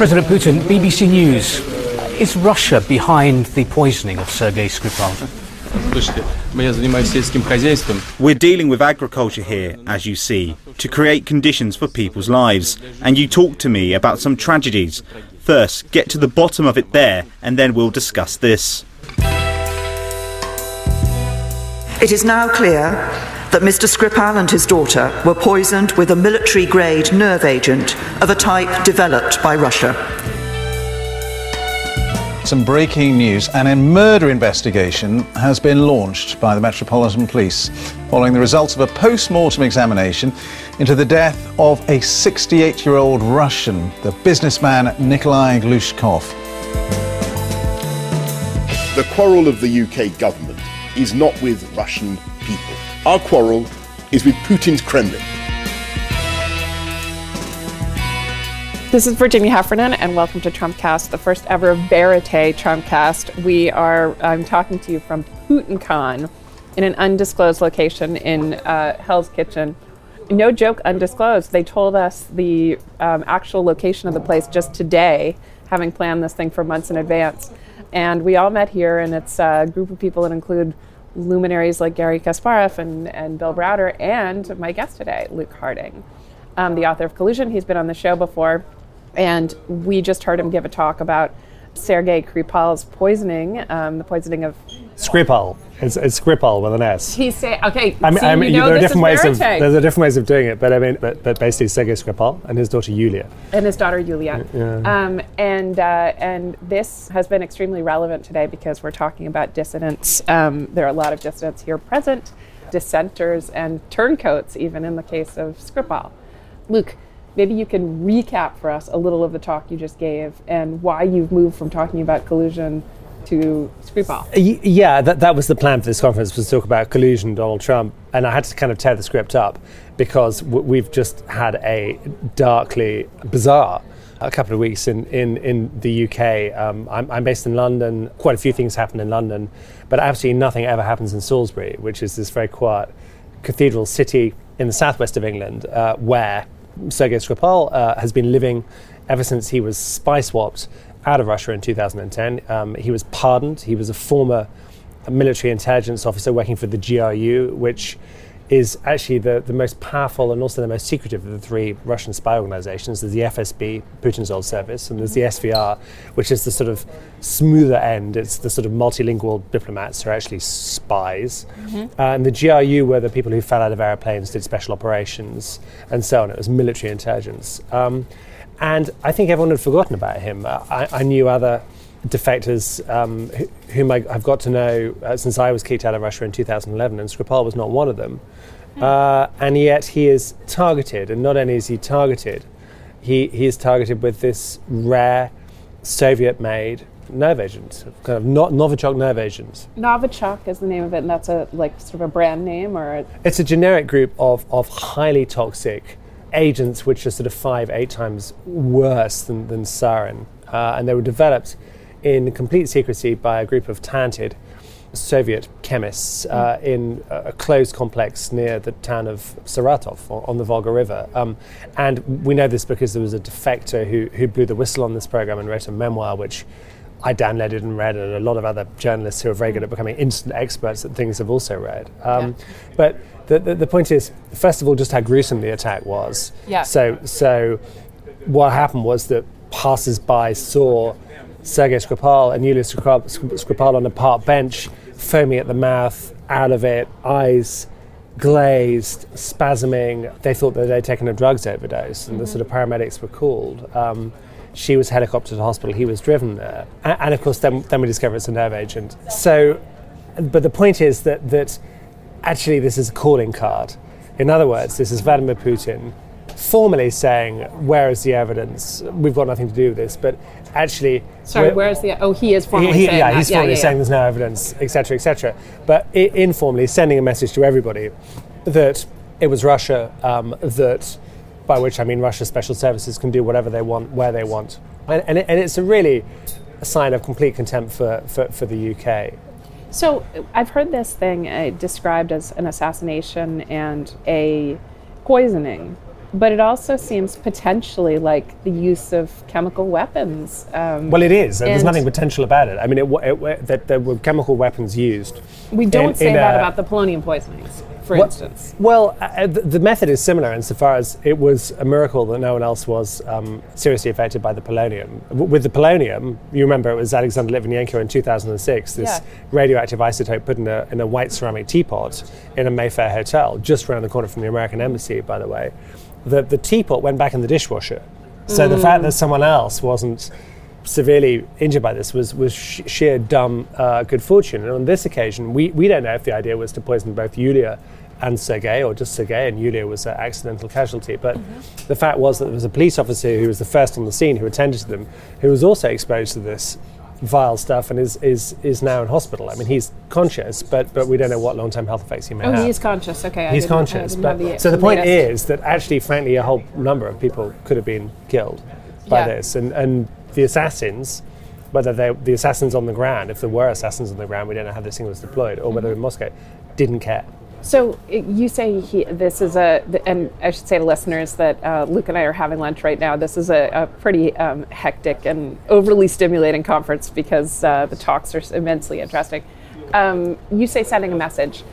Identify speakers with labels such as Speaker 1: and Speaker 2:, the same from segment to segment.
Speaker 1: President Putin, BBC News. Is Russia behind the poisoning of Sergei Skripal?
Speaker 2: We're dealing with agriculture here, as you see, to create conditions for people's lives. And you talk to me about some tragedies. First, get to the bottom of it there, and then we'll discuss this.
Speaker 3: It is now clear that Mr. Skripal and his daughter were poisoned with a military grade nerve agent of a type developed by Russia.
Speaker 4: Some breaking news. An murder investigation has been launched by the Metropolitan Police following the results of a post mortem examination into the death of a 68 year old Russian, the businessman Nikolai Glushkov.
Speaker 5: The quarrel of the UK government is not with Russian people. Our quarrel is with Putin's Kremlin.
Speaker 6: This is Virginia Heffernan, and welcome to Trumpcast, the first ever Verite Trumpcast. We are I'm talking to you from PutinCon in an undisclosed location in uh, Hell's Kitchen. No joke, undisclosed. They told us the um, actual location of the place just today, having planned this thing for months in advance. And we all met here, and it's a group of people that include luminaries like Garry Kasparov and, and Bill Browder, and my guest today, Luke Harding, um, the author of Collusion. He's been on the show before. And we just heard him give a talk about Sergei Kripal's poisoning, um, the poisoning of
Speaker 7: Skripal. It's, it's Skripal with an S.
Speaker 6: He say okay.
Speaker 7: I mean,
Speaker 6: see,
Speaker 7: I mean
Speaker 6: you know
Speaker 7: there are different ways of
Speaker 6: verite.
Speaker 7: there's a different ways of doing it, but I mean, but, but basically Sergei Skripal and his daughter Yulia.
Speaker 6: and his daughter Yulia. Um, and uh, and this has been extremely relevant today because we're talking about dissidents. Um, there are a lot of dissidents here present, dissenters and turncoats, even in the case of Skripal. Luke, maybe you can recap for us a little of the talk you just gave and why you've moved from talking about collusion to Skripal.
Speaker 7: Yeah, that, that was the plan for this conference was to talk about collusion, Donald Trump, and I had to kind of tear the script up because we've just had a darkly bizarre a couple of weeks in, in, in the UK. Um, I'm, I'm based in London. Quite a few things happen in London, but absolutely nothing ever happens in Salisbury, which is this very quiet cathedral city in the southwest of England, uh, where Sergei Skripal uh, has been living ever since he was spy swapped out of Russia in 2010. Um, he was pardoned. He was a former military intelligence officer working for the GRU, which is actually the, the most powerful and also the most secretive of the three Russian spy organizations. There's the FSB, Putin's old service, and there's the SVR, which is the sort of smoother end. It's the sort of multilingual diplomats who are actually spies. Uh, and the GRU were the people who fell out of airplanes, did special operations, and so on. It was military intelligence. Um, and I think everyone had forgotten about him. Uh, I, I knew other defectors um, wh- whom I, have got to know uh, since I was kicked out of Russia in 2011, and Skripal was not one of them. Uh, and yet he is targeted, and not only is he targeted, he, he is targeted with this rare Soviet-made nerve agent, kind of no, Novichok nerve agent.
Speaker 6: Novichok is the name of it, and that's a like sort of a brand name or
Speaker 7: It's a generic group of, of highly toxic agents which are sort of five, eight times worse than, than sarin. Uh, and they were developed in complete secrecy by a group of talented Soviet chemists uh, in a closed complex near the town of Saratov on, on the Volga River. Um, and we know this because there was a defector who, who blew the whistle on this program and wrote a memoir which I downloaded and read, and a lot of other journalists who are very good at becoming instant experts at things have also read. Um, But the, the, the point is, first of all, just how gruesome the attack was.
Speaker 6: Yeah.
Speaker 7: So, so what happened was that passers-by saw Sergei Skripal and Yulia Skripal, on a park bench, foaming at the mouth, out of it, eyes glazed, spasming. They thought that they'd taken a drugs overdose, and the sort of paramedics were called. Um, she was helicoptered to the hospital. He was driven there, and, and of course, then, then we discover it's a nerve agent. So, but the point is that that actually this is a calling card. In other words, this is Vladimir Putin formally saying, "Where is the evidence? We've got nothing to do with this." But actually,
Speaker 6: sorry. Where's the? Oh, he is formally
Speaker 7: he- he-
Speaker 6: saying
Speaker 7: yeah,
Speaker 6: that.
Speaker 7: he's formally
Speaker 6: yeah,
Speaker 7: saying
Speaker 6: yeah.
Speaker 7: there's no evidence, etc., etc. But I- informally sending a message to everybody that it was Russia, um, that by which I mean Russia's special services can do whatever they want, where they want, and, and, it, and it's a really a sign of complete contempt for, for, for the UK.
Speaker 6: So I've heard this thing uh, described as an assassination and a poisoning. but it also seems potentially like the use of chemical weapons. Um,
Speaker 7: Well, it is. There's nothing potential about it. I mean, it, wa- it, that there were chemical weapons used.
Speaker 6: we don't
Speaker 7: in-
Speaker 6: say
Speaker 7: in
Speaker 6: that
Speaker 7: a-
Speaker 6: about the polonium poisonings, for
Speaker 7: Well-
Speaker 6: instance.
Speaker 7: Well, uh, the, the method is similar insofar as it was a miracle that no one else was um, seriously affected by the polonium. W- with the polonium, you remember it was Alexander Litvinenko in 2006, this
Speaker 6: Yeah.
Speaker 7: radioactive isotope put in a, in a white ceramic teapot in a Mayfair hotel, just around the corner from the American embassy, by the way. The, the teapot went back in the dishwasher. So the fact that someone else wasn't severely injured by this was, was sh- sheer dumb uh, good fortune. And on this occasion, we, we don't know if the idea was to poison both Yulia and Sergei, or just Sergei, and Yulia was an accidental casualty. But the fact was that there was a police officer who was the first on the scene who attended to them, who was also exposed to this vile stuff and is, is, is now in hospital. I mean, he's conscious, but, but we don't know what long term health effects he may
Speaker 6: Oh,
Speaker 7: have
Speaker 6: he is conscious. Okay, I
Speaker 7: he's conscious. But, so the point is that actually, frankly, a whole number of people could have been killed by
Speaker 6: Yeah.
Speaker 7: this, and and the assassins, whether they the assassins on the ground, if there were assassins on the ground, we don't know how this thing was deployed, or whether
Speaker 6: Mm-hmm.
Speaker 7: in Moscow, didn't care.
Speaker 6: So you say he, this is a, and I should say to listeners that uh, Luke and I are having lunch right now. This is a, a pretty um, hectic and overly stimulating conference because uh, the talks are immensely interesting. Um, you say sending a message,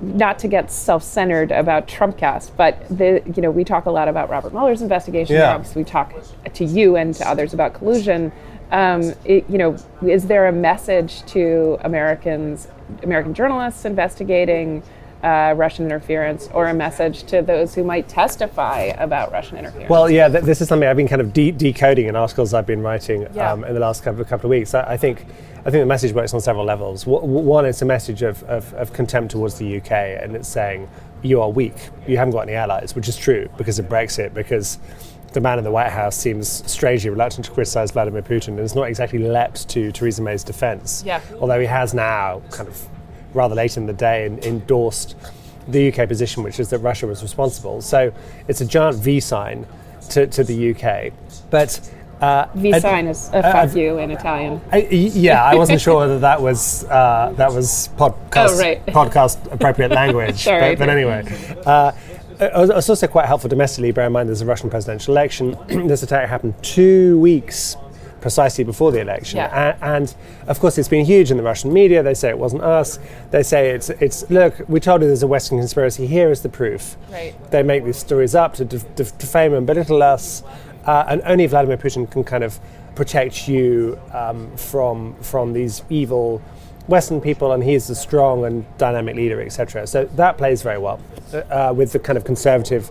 Speaker 6: not to get self-centered about Trumpcast, but the, you know we talk a lot about Robert Mueller's investigation.
Speaker 7: Yeah.
Speaker 6: Obviously, we talk to you and to others about collusion. Um, it, you know, is there a message to Americans, American journalists investigating uh, Russian interference, or a message to those who might testify about Russian interference?
Speaker 7: Well, yeah, th- this is something I've been kind of de- decoding in articles I've been writing
Speaker 6: Yeah.
Speaker 7: um, in the last couple, couple of weeks. I, I think I think the message works on several levels. W- one, it's a message of, of, of contempt towards the UK, and it's saying you are weak, you haven't got any allies, which is true because of Brexit, because the man in the White House seems strangely reluctant to criticise Vladimir Putin and has not exactly leapt to Theresa May's defence.
Speaker 6: Yeah.
Speaker 7: Although he has now kind of rather late in the day en- endorsed the UK position, which is that Russia was responsible. So it's a giant V sign to, to the UK. But uh,
Speaker 6: V sign is a
Speaker 7: uh,
Speaker 6: fuck you in Italian.
Speaker 7: I, yeah, I wasn't sure whether that was uh, that was podcast
Speaker 6: Oh, right.
Speaker 7: podcast appropriate language.
Speaker 6: Sorry.
Speaker 7: but, but anyway, uh, it was- it's also quite helpful domestically. Bear in mind, there's a Russian presidential election. this attack happened two weeks precisely before the election,
Speaker 6: Yeah.
Speaker 7: A- and of course, it's been huge in the Russian media. They say it wasn't us. They say it's it's look. We told you there's a Western conspiracy. Here is the proof.
Speaker 6: Right.
Speaker 7: They make these stories up to def- def- defame and belittle us, uh, and only Vladimir Putin can kind of protect you um, from from these evil Western people, and he's a strong and dynamic leader, etc. So that plays very well uh, with the kind of conservative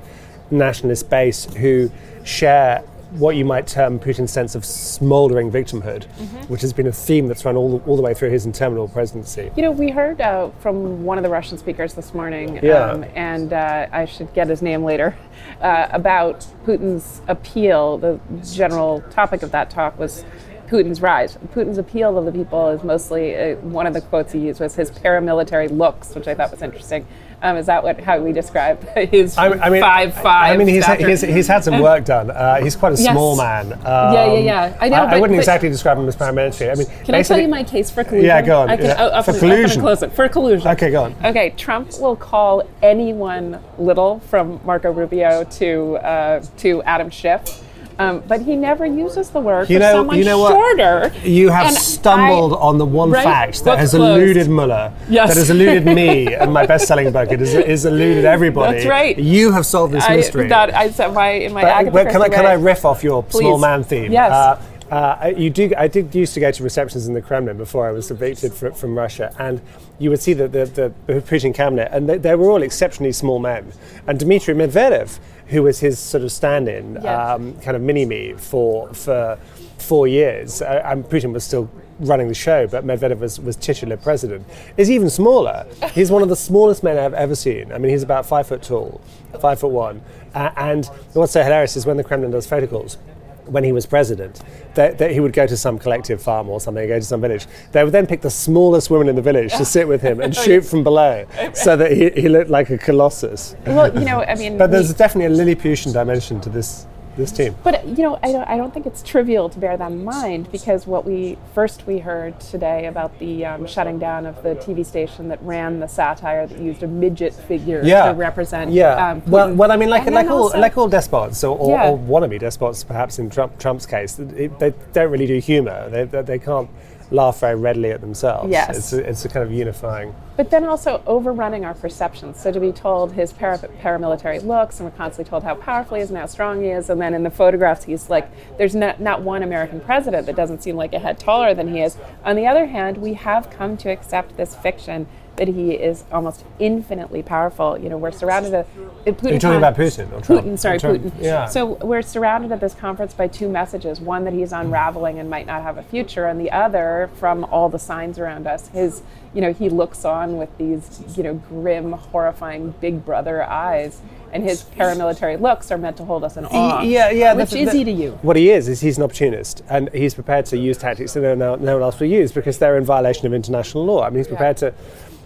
Speaker 7: nationalist base who share what you might term Putin's sense of smouldering victimhood, which has been a theme that's run all, all the way through his interminable presidency.
Speaker 6: You know, we heard uh, from one of the Russian speakers this morning,
Speaker 7: Yeah.
Speaker 6: um, and uh, I should get his name later, uh, about Putin's appeal. The general topic of that talk was Putin's rise. Putin's appeal to the people is mostly uh, one of the quotes he used was his paramilitary looks, which I thought was interesting. Um, is that what how we describe his
Speaker 7: I, I mean,
Speaker 6: five five?
Speaker 7: I mean, he's,
Speaker 6: stature?
Speaker 7: he's, he's had some work done. Uh, he's quite a
Speaker 6: Yes.
Speaker 7: small man. Um,
Speaker 6: yeah, yeah. I know,
Speaker 7: I,
Speaker 6: but-
Speaker 7: wouldn't
Speaker 6: but-
Speaker 7: exactly describe him as paramilitary. I mean,
Speaker 6: Can I tell you my case for collusion?
Speaker 7: Yeah, go on.
Speaker 6: I can,
Speaker 7: Yeah.
Speaker 6: oh,
Speaker 7: For
Speaker 6: gonna- I'm gonna
Speaker 7: collusion.
Speaker 6: close it. For collusion.
Speaker 7: Okay, go on.
Speaker 6: Okay, Trump will call anyone little, from Marco Rubio to uh, to Adam Schiff, um, but he never uses the word
Speaker 7: You
Speaker 6: for
Speaker 7: know-
Speaker 6: someone
Speaker 7: you know what?
Speaker 6: shorter.
Speaker 7: You have stumbled
Speaker 6: I-
Speaker 7: on the one
Speaker 6: right?
Speaker 7: fact that has
Speaker 6: closed.
Speaker 7: eluded Mueller,
Speaker 6: Yes.
Speaker 7: that has eluded me, and my best-selling book. It has, has eluded everybody.
Speaker 6: That's right.
Speaker 7: You have solved this
Speaker 6: I,
Speaker 7: mystery.
Speaker 6: that I said my in my
Speaker 7: But,
Speaker 6: Agatha
Speaker 7: can I can I riff off your small man theme?
Speaker 6: Yes.
Speaker 7: Uh, uh, you do. I did used to go to receptions in the Kremlin before I was evicted fr- from Russia, and you would see the, the, the Putin cabinet, and they, they were all exceptionally small men. And Dmitry Medvedev, who was his sort of stand-in,
Speaker 6: Yeah.
Speaker 7: um, kind of mini-me for for four years, uh, and Putin was still running the show, but Medvedev was, was titular president, is even smaller. He's one of the smallest men I've ever seen. I mean, he's about five foot tall, five foot one. Uh, and what's so hilarious is when the Kremlin does photo calls, when he was president, that, that he would go to some collective farm or something, go to some village. They would then pick the smallest woman in the village to sit with him and oh, shoot from below, so that he, he looked like a colossus.
Speaker 6: Well, you know, I mean,
Speaker 7: But
Speaker 6: we-
Speaker 7: there's definitely a Lilliputian dimension to this this team.
Speaker 6: But you know, I don't, I don't think it's trivial to bear that in mind because what we first we heard today about the um, shutting down of the TV station that ran the satire that used a midget figure
Speaker 7: Yeah.
Speaker 6: to represent.
Speaker 7: Yeah.
Speaker 6: Um,
Speaker 7: well, well, I mean, like
Speaker 6: And
Speaker 7: like all
Speaker 6: also-
Speaker 7: like all despots or, or,
Speaker 6: Yeah.
Speaker 7: or wannabe despots, perhaps in Trump, Trump's case, it, they don't really do humour. They, they, they can't laugh very readily at themselves.
Speaker 6: Yes.
Speaker 7: It's a, it's a kind of unifying.
Speaker 6: But then also overrunning our perceptions. So to be told his para- paramilitary looks, and we're constantly told how powerful he is and how strong he is, and then in the photographs he's like, there's not, not one American president that doesn't seem like a head taller than he is. On the other hand, we have come to accept this fiction that he is almost infinitely powerful. You know, we're surrounded. At, uh, Putin
Speaker 7: Are you talking about Putin or Trump?
Speaker 6: Putin, sorry, Putin.
Speaker 7: yeah.
Speaker 6: So we're surrounded at this conference by two messages: one that he's unraveling and might not have a future, and the other from all the signs around us. His, you know, he looks on with these, you know, grim, horrifying Big Brother eyes, and his paramilitary looks are meant to hold us in awe.
Speaker 7: yeah, yeah.
Speaker 6: Which is he to you?
Speaker 7: What he is is he's an opportunist, and he's prepared to use tactics that no, no, no one else will use because they're in violation of international law. I mean, he's prepared to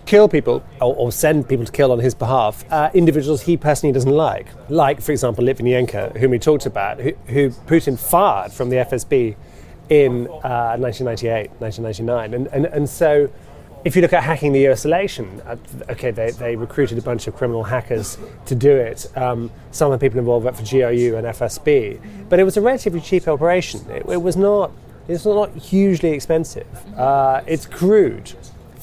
Speaker 7: kill people or, or send people to kill on his behalf uh, individuals he personally doesn't like, like for example Litvinenko, whom we talked about, who, who Putin fired from the FSB in uh, 1998, 1999, and, and and so. If you look at hacking the US election, uh, okay, they, they recruited a bunch of criminal hackers to do it. Um, some of the people involved worked for GRU and FSB, but it was a relatively cheap operation. It, it was not. It's not hugely expensive. Uh, it's crude.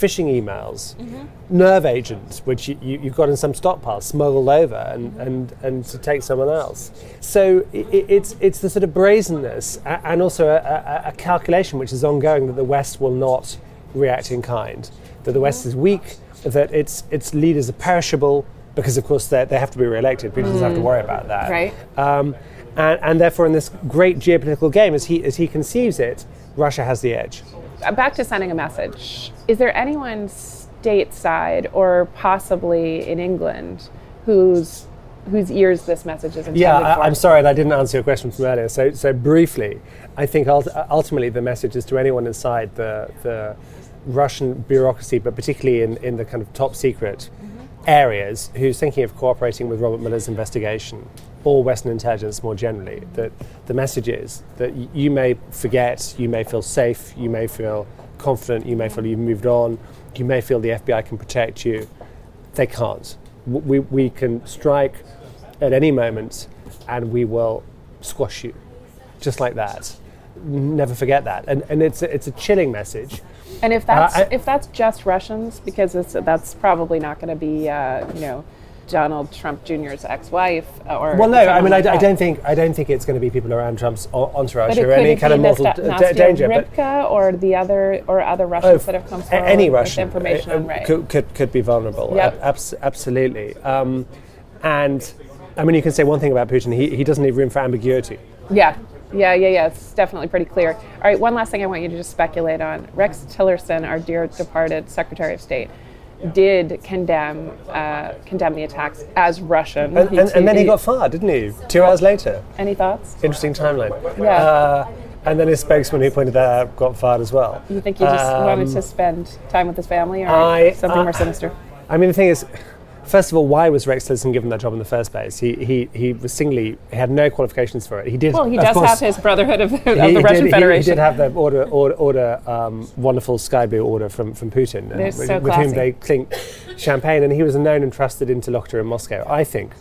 Speaker 7: Phishing emails, mm-hmm. nerve agents, which you, you, you've got in some stockpile, smuggled over and, mm-hmm. and, and to take someone else. So i i- it's, it's the sort of brazenness and also a, a, a calculation which is ongoing that the West will not react in kind, that the West mm-hmm. is weak, that its, its leaders are perishable, because of course they they have to be re-elected. Putin doesn't have to mm. worry about that.
Speaker 6: Right.
Speaker 7: Um, and, and therefore, in this great geopolitical game, as he, as he conceives it, Russia has the edge.
Speaker 6: Back to sending a message. Is there anyone stateside or possibly in England whose whose ears this message is intended
Speaker 7: Yeah,
Speaker 6: for?
Speaker 7: I, I'm sorry I didn't answer your question from earlier. So, so briefly, I think ult- ultimately the message is to anyone inside the, the Russian bureaucracy, but particularly in, in the kind of top secret mm-hmm. areas, who's thinking of cooperating with Robert Mueller's investigation or Western intelligence more generally, that the message is that you may forget, you may feel safe, you may feel confident, you may feel you've moved on, you may feel the FBI can protect you. They can't. We, we can strike at any moment and we will squash you just like that. Never forget that. And, and it's, a, it's a chilling message.
Speaker 6: And if that's
Speaker 7: Uh, I-
Speaker 6: if that's just Russians, because it's, that's probably not going to be uh, you know Donald Trump Jr.'s ex-wife or
Speaker 7: Well, no, I mean, I,
Speaker 6: like
Speaker 7: I
Speaker 6: that.
Speaker 7: don't think I don't think it's going to be people around Trump's entourage or any kind of mortal d- d- danger. But
Speaker 6: Rybka or the other or other Russians that have come forward
Speaker 7: any
Speaker 6: with
Speaker 7: Russian
Speaker 6: information
Speaker 7: uh,
Speaker 6: on
Speaker 7: could, could, could be vulnerable.
Speaker 6: Yep.
Speaker 7: Ab- abs- absolutely. Um, and I mean, you can say one thing about Putin: he, he doesn't leave room for ambiguity.
Speaker 6: Yeah, yeah, yeah, yeah. It's definitely pretty clear. All right, one last thing I want you to just speculate on. Rex Tillerson, our dear departed Secretary of State, did condemn uh, condemn the attacks as Russian.
Speaker 7: And, and, and then
Speaker 6: he
Speaker 7: got fired, didn't he? Two hours later.
Speaker 6: Any thoughts?
Speaker 7: Interesting timeline.
Speaker 6: Yeah.
Speaker 7: Uh, and then his spokesman, who pointed that out, got fired as well.
Speaker 6: You think he just
Speaker 7: Um,
Speaker 6: wanted to spend time with his family, or
Speaker 7: I-
Speaker 6: something
Speaker 7: I-
Speaker 6: more sinister?
Speaker 7: I mean, the thing is, first of all, why was Rex Tillerson given that job in the first place? He he he was singly he had no qualifications for it. He did.
Speaker 6: Well, he does
Speaker 7: course,
Speaker 6: have his Brotherhood of, of
Speaker 7: he-
Speaker 6: the
Speaker 7: he
Speaker 6: Russian
Speaker 7: did, he-
Speaker 6: Federation.
Speaker 7: He, did have the order, order, order um, wonderful sky blue order from, from Putin, with,
Speaker 6: so
Speaker 7: with whom they clink champagne. And he was a known and trusted interlocutor in Moscow. I think,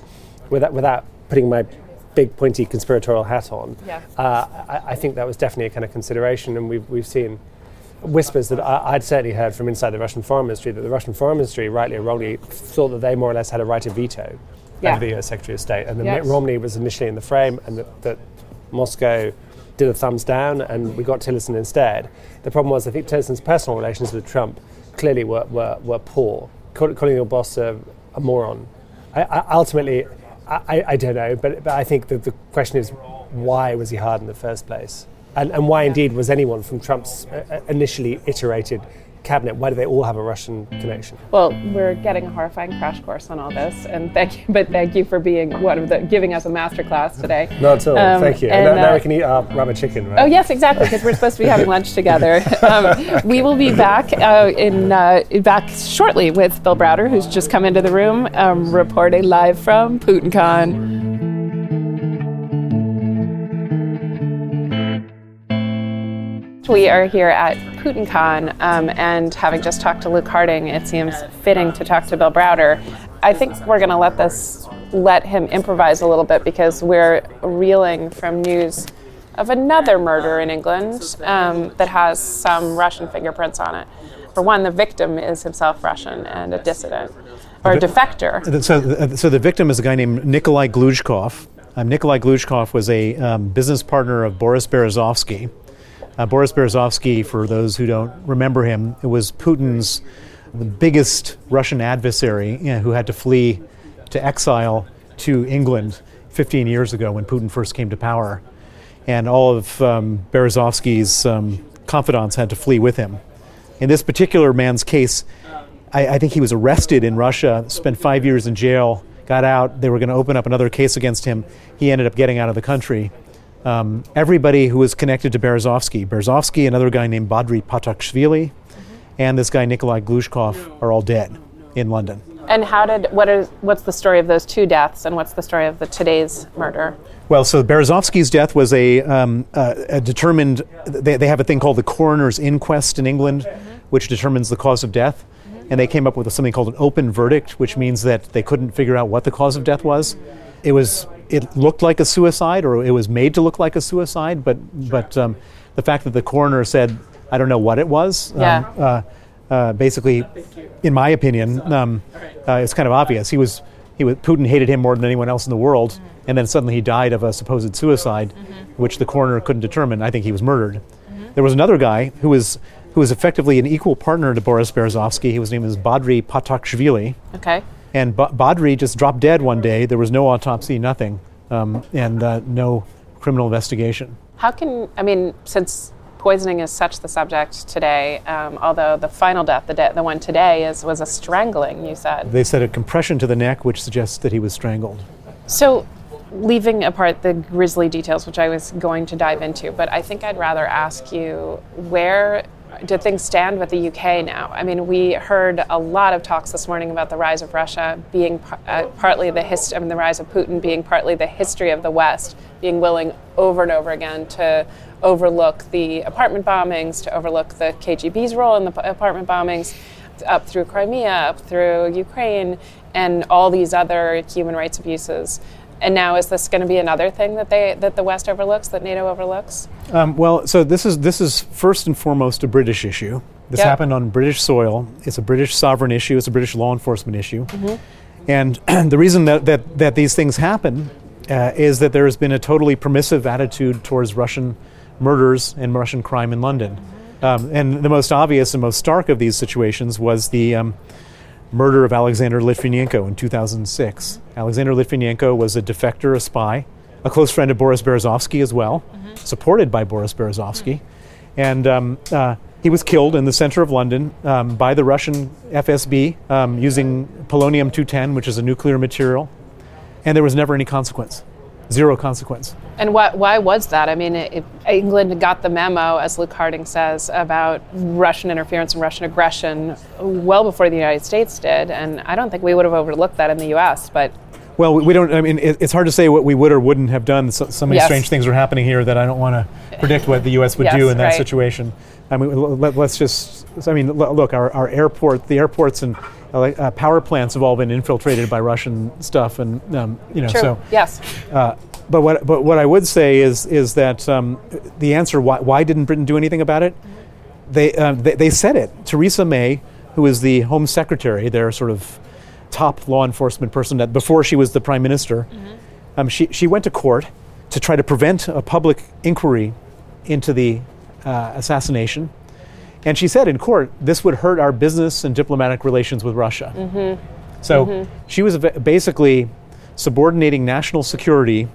Speaker 7: without, without putting my big pointy conspiratorial hat on,
Speaker 6: Yeah.
Speaker 7: uh, I, I think that was definitely a kind of consideration. And we've, we've seen whispers that I, I'd certainly heard from inside the Russian Foreign Ministry that the Russian Foreign Ministry, rightly or wrongly, thought that they more or less had a right of veto
Speaker 6: Yeah.
Speaker 7: over the US Secretary of State. And that
Speaker 6: Yes.
Speaker 7: Mitt Romney was initially in the frame and that, that Moscow did a thumbs down and we got Tillerson instead. The problem was I think Tillerson's personal relations with Trump clearly were, were, were poor. Call, calling your boss a, a moron. I, I, ultimately, I, I- don't know, but, but I think that the question is why was he hired in the first place? And, and why indeed was anyone from Trump's uh, uh, initially iterated cabinet, why do they all have a Russian connection?
Speaker 6: Well, we're getting a horrifying crash course on all this, and thank you. But thank you for being one of the giving us a master class today.
Speaker 7: Not at all,
Speaker 6: Um,
Speaker 7: thank you.
Speaker 6: and,
Speaker 7: now, now
Speaker 6: uh,
Speaker 7: we can eat our rubber chicken, right?
Speaker 6: Oh yes, exactly, because we're supposed to be having lunch together. Um, we will be back uh, in uh, back shortly with Bill Browder, who's just come into the room, um, reporting live from PutinCon. We are here at PutinCon, um, and having just talked to Luke Harding, it seems fitting to talk to Bill Browder. I think we're going to let this let him improvise a little bit because we're reeling from news of another murder in England um, that has some Russian fingerprints on it. For one, the victim is himself Russian and a dissident or a defector.
Speaker 8: So, so the victim is a guy named Nikolai Glushkov. Um, Nikolai Glushkov was a um, business partner of Boris Berezovsky. Uh, Boris Berezovsky, for those who don't remember him, it was Putin's the biggest Russian adversary you know, who had to flee to exile to England 15 years ago when Putin first came to power. And all of um, Berezovsky's um, confidants had to flee with him. In this particular man's case, I, I think he was arrested in Russia, spent five years in jail, got out. They were going to open up another case against him. He ended up getting out of the country. Um, everybody who was connected to Berezovsky, Berezovsky, another guy named Badri Patakshvili, mm-hmm. and this guy Nikolai Glushkov are all dead in London.
Speaker 6: And how did what is what's the story of those two deaths, and what's the story of the today's murder?
Speaker 8: Well, so Berezovsky's death was a, um, a determined. They, they, have a thing called the coroner's inquest in England, mm-hmm. which determines the cause of death, mm-hmm. and they came up with something called an open verdict, which means that they couldn't figure out what the cause of death was. It was it looked like a suicide, or it was made to look like a suicide, but but um, the fact that the coroner said, "I don't know what it was,"
Speaker 6: yeah. Um, uh,
Speaker 8: uh, basically, in my opinion, um, uh, it's kind of obvious. He was, he was, Putin hated him more than anyone else in the world, and then suddenly he died of a supposed suicide, mm-hmm. which the coroner couldn't determine. I think he was murdered. Mm-hmm. There was another guy who was, who was effectively an equal partner to Boris Berezovsky. His name was Badri Patakshvili.
Speaker 6: Okay.
Speaker 8: And ba- Badri just dropped dead one day. There was no autopsy, nothing, um, and uh, no criminal investigation.
Speaker 6: How can I mean, since poisoning is such the subject today, um, although the final death, the, de- the one today, is was a strangling, you said.
Speaker 8: They said a compression to the neck, which suggests that he was strangled.
Speaker 6: So, leaving apart the grisly details, which I was going to dive into, but I think I'd rather ask you where do things stand with the UK now? I mean, we heard a lot of talks this morning about the rise of Russia being uh, partly the history, I mean, the rise of Putin being partly the history of the West, being willing over and over again to overlook the apartment bombings, to overlook the KGB's role in the apartment bombings, up through Crimea, up through Ukraine, and all these other human rights abuses. And now, is this going to be another thing that they that the West overlooks, that NATO overlooks?
Speaker 8: Um, well, so this is this is first and foremost a British issue. This yep. happened on British soil. It's a British sovereign issue. It's a British law enforcement issue. Mm-hmm. And the reason that, that, that these things happen uh, is that there has been a totally permissive attitude towards Russian murders and Russian crime in London. Um, and the most obvious and most stark of these situations was the um, murder of Alexander Litvinenko in 2006. Alexander Litvinenko was a defector, a spy, a close friend of Boris Berezovsky as well, mm-hmm. supported by Boris Berezovsky. Mm-hmm. And um, uh, he was killed in the center of London um, by the Russian FSB um, using polonium 210, which is a nuclear material. And there was never any consequence zero consequence.
Speaker 6: And why, why was that? I mean, it, England got the memo, as Luke Harding says, about Russian interference and Russian aggression well before the United States did, and I don't think we would have overlooked that in the U.S. But
Speaker 8: well, we don't. I mean, it's hard to say what we would or wouldn't have done. So, so many yes. strange things are happening here that I don't want to predict what the U.S. would
Speaker 6: yes,
Speaker 8: do in that
Speaker 6: right.
Speaker 8: situation. I mean, let, us just. I mean, look, our, our airport, the airports and uh, power plants have all been infiltrated by Russian stuff, and um, you know,
Speaker 6: True.
Speaker 8: so
Speaker 6: yes.
Speaker 8: Uh, but what but what I would say is is that um, the answer why, why didn't Britain do anything about it? They, uh, they, they said it. Theresa May, who is the Home Secretary, their sort of top law enforcement person that before she was the Prime Minister, mm-hmm. um, she she went to court to try to prevent a public inquiry into the uh, assassination. And she said in court, this would hurt our business and diplomatic relations with Russia. Mm-hmm. So mm-hmm. she was basically subordinating national security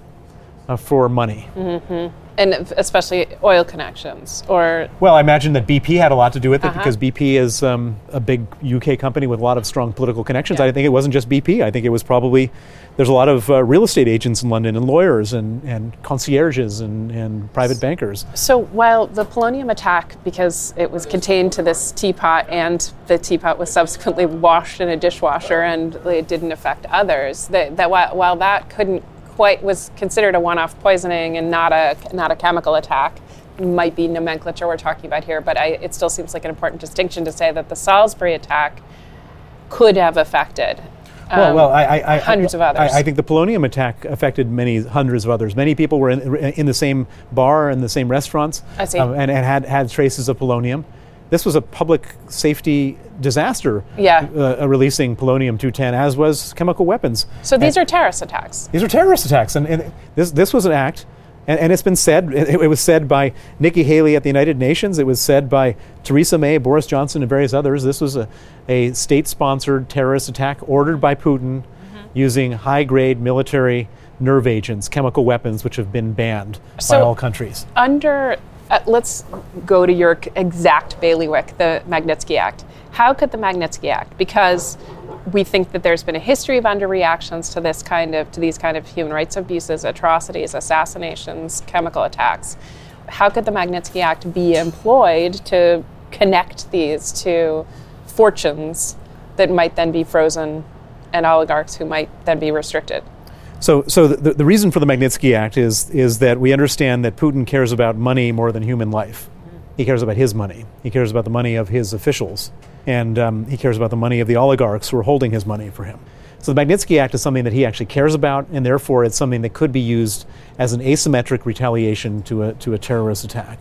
Speaker 8: uh, for money.
Speaker 6: Mm-hmm. And especially oil connections, or
Speaker 8: well, I imagine that BP had a lot to do with it uh-huh. because BP is um, a big UK company with a lot of strong political connections. Yeah. I think it wasn't just BP. I think it was probably there's a lot of uh, real estate agents in London and lawyers and, and concierges and, and private bankers.
Speaker 6: So while the polonium attack, because it was contained to this teapot and the teapot was subsequently washed in a dishwasher and it didn't affect others, that, that while, while that couldn't quite was considered a one-off poisoning and not a not a chemical attack. might be nomenclature we're talking about here, but I, it still seems like an important distinction to say that the Salisbury attack could have affected
Speaker 8: well,
Speaker 6: um,
Speaker 8: well, I, I, I,
Speaker 6: hundreds of others.
Speaker 8: I, think the polonium attack affected many hundreds of others. Many people were in, in the same bar and the same restaurants, um, and, and had had traces of polonium. This was a public safety disaster.
Speaker 6: Yeah.
Speaker 8: Uh, releasing polonium 210, as was chemical weapons.
Speaker 6: So these
Speaker 8: And
Speaker 6: are terrorist attacks.
Speaker 8: these are terrorist attacks, and, and this this was an act. And, and it's been said, it, it was said by Nikki Haley at the United Nations, it was said by Theresa May, Boris Johnson, and various others. This was a, a state sponsored terrorist attack ordered by Putin using high grade military nerve agents, chemical weapons, which have been banned by all countries.
Speaker 6: Under, uh, let's go to your exact bailiwick, the Magnitsky Act. How could the Magnitsky Act? Because we think that there's been a history of underreactions to this kind of to these kind of human rights abuses, atrocities, assassinations, chemical attacks. How could the Magnitsky Act be employed to connect these to fortunes that might then be frozen and oligarchs who might then be restricted?
Speaker 8: So, so the, the reason for the Magnitsky Act is, is that we understand that Putin cares about money more than human life. He cares about his money. He cares about the money of his officials. And um, he cares about the money of the oligarchs who are holding his money for him. So the Magnitsky Act is something that he actually cares about, and therefore it's something that could be used as an asymmetric retaliation to a, to a terrorist attack.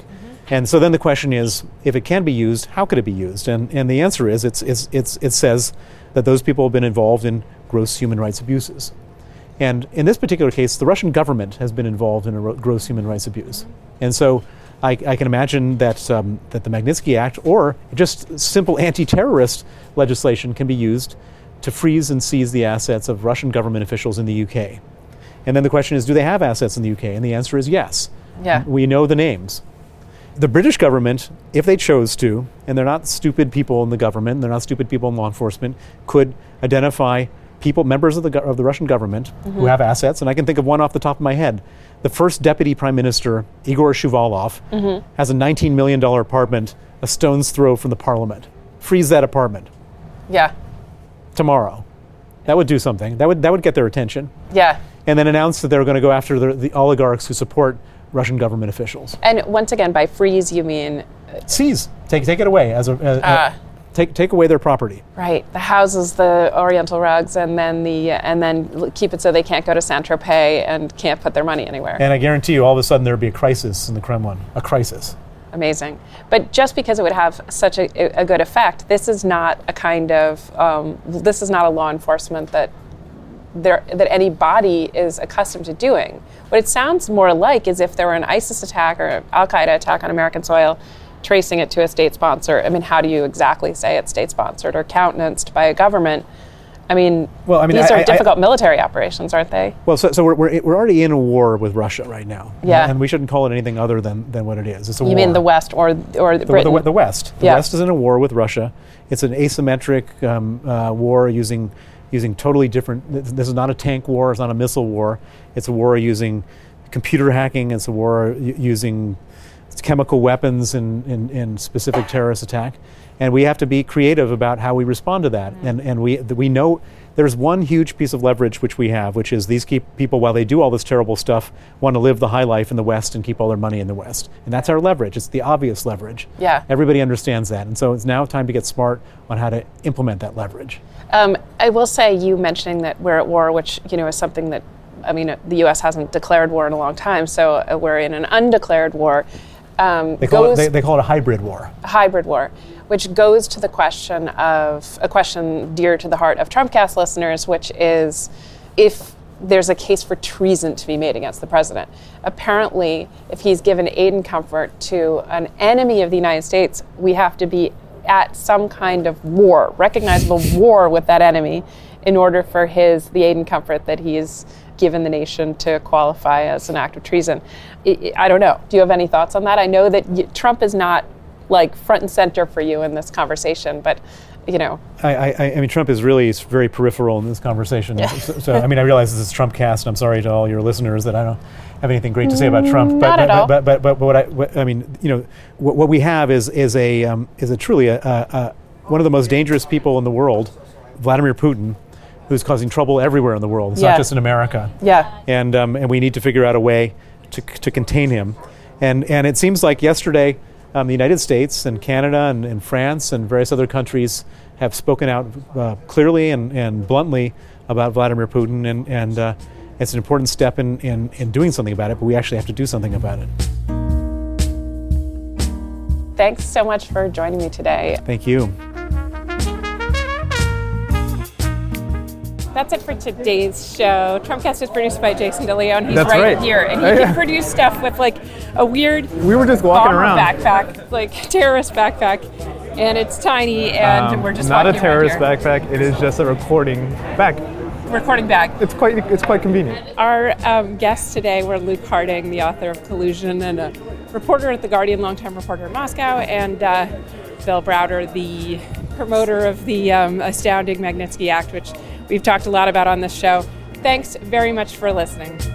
Speaker 8: And so then the question is, if it can be used, how could it be used? And, and the answer is, it's, it's, it's, it says that those people have been involved in gross human rights abuses. And in this particular case, the Russian government has been involved in a ro- gross human rights abuse. And so I, I can imagine that, um, that the Magnitsky Act or just simple anti terrorist legislation can be used to freeze and seize the assets of Russian government officials in the UK. And then the question is do they have assets in the UK? And the answer is yes.
Speaker 6: Yeah.
Speaker 8: We know the names. The British government, if they chose to, and they're not stupid people in the government, they're not stupid people in law enforcement, could identify people, members of the, of the Russian government who mm-hmm. have assets. And I can think of one off the top of my head. The first deputy prime minister, Igor Shuvalov, mm-hmm. has a $19 million apartment a stone's throw from the parliament. Freeze that apartment
Speaker 6: Yeah.
Speaker 8: tomorrow. That would do something. That would, that would get their attention.
Speaker 6: Yeah.
Speaker 8: And then announce that they're going to go after the, the oligarchs who support Russian government officials.
Speaker 6: And once again, by freeze, you mean uh,
Speaker 8: Seize. Take, take it away. As a, as-
Speaker 6: Ah.
Speaker 8: Take, take away their property.
Speaker 6: right the houses, the Oriental rugs, and then the and then keep it so they can't go to Saint Tropez and can't put their money anywhere.
Speaker 8: And I guarantee you, all of a sudden, there'd be a crisis in the Kremlin. A crisis.
Speaker 6: Amazing. But just because it would have such a, a good effect, this is not a kind of um, this is not a law enforcement that there that any body is accustomed to doing. What it sounds more like is if there were an ISIS attack or Al Qaeda attack on American soil, tracing it to a state sponsor. I mean, how do you exactly say it's state sponsored or countenanced by a government? I mean,
Speaker 8: Well, I mean,
Speaker 6: these
Speaker 8: I-
Speaker 6: are
Speaker 8: I-
Speaker 6: difficult military operations, aren't they?
Speaker 8: Well, so, so we're, we're, we're already in a war with Russia right now.
Speaker 6: Yeah.
Speaker 8: And we shouldn't call it anything other than, than what it is. It's a war.
Speaker 6: You mean the West or or
Speaker 8: the,
Speaker 6: Britain?
Speaker 8: the, the West. The
Speaker 6: Yeah.
Speaker 8: West is in a war with Russia. It's an asymmetric um, uh, war using using totally different. This is not a tank war. It's not a missile war. It's a war using computer hacking. It's a war u- using chemical weapons in, in, in specific terrorist attack. And we have to be creative about how we respond to that. And, and we, we know there's one huge piece of leverage which we have, which is these keep people, while they do all this terrible stuff, want to live the high life in the West and keep all their money in the West. And that's our leverage. It's the obvious leverage.
Speaker 6: Yeah.
Speaker 8: Everybody understands that. And so it's now time to get smart on how to implement that leverage.
Speaker 6: Um, I will say, you mentioning that we're at war, which you know is something that, I mean, uh, the U.S. hasn't declared war in a long time, so uh, we're in an undeclared war. Um,
Speaker 8: They call,
Speaker 6: goes
Speaker 8: it, they, they call it a hybrid war.
Speaker 6: a hybrid war, which goes to the question of a question dear to the heart of Trumpcast listeners, which is if there's a case for treason to be made against the president. Apparently, if he's given aid and comfort to an enemy of the United States, we have to be at some kind of war, recognizable war with that enemy, in order for his the aid and comfort that he's given the nation to qualify as an act of treason. I, I don't know. Do you have any thoughts on that? I know that y- Trump is not like front and center for you in this conversation, but you know,
Speaker 8: I, I, I mean, Trump is really very peripheral in this conversation. So, so, I mean, I realize this is Trump cast, and I'm sorry to all your listeners that I don't have anything great to say about Trump. But,
Speaker 6: Not
Speaker 8: but,
Speaker 6: at all.
Speaker 8: but, but, but, but what I, what, I mean, you know, what, what we have is, is a, um, is a truly a, a, a, one of the most dangerous people in the world, Vladimir Putin, who's causing trouble everywhere in the world. It's
Speaker 6: Yeah.
Speaker 8: not just in America.
Speaker 6: yeah,
Speaker 8: And, um, and we need to figure out a way to, to contain him. And, and it seems like yesterday, um, the United States and Canada and, and, France and various other countries have spoken out uh, clearly and, and bluntly about Vladimir Putin, and, and uh, it's an important step in, in, in doing something about it, but we actually have to do something about it.
Speaker 6: Thanks so much for joining me today.
Speaker 8: Thank you.
Speaker 6: That's it for today's show. Trumpcast is produced by Jason DeLeon. He's
Speaker 9: That's
Speaker 6: right,
Speaker 9: right.
Speaker 6: here, and he can produce stuff with like a weird
Speaker 9: We were just walking around.
Speaker 6: backpack, like terrorist backpack, and it's tiny, and
Speaker 9: Um,
Speaker 6: we're just
Speaker 9: not a terrorist backpack. It is just a recording bag.
Speaker 6: recording bag.
Speaker 9: It's quite it's quite convenient.
Speaker 6: Our um, guests today were Luke Harding, the author of Collusion and a reporter at The Guardian, longtime reporter in Moscow, and uh, Bill Browder, the promoter of the um, astounding Magnitsky Act, which we've talked a lot about on this show. Thanks very much for listening.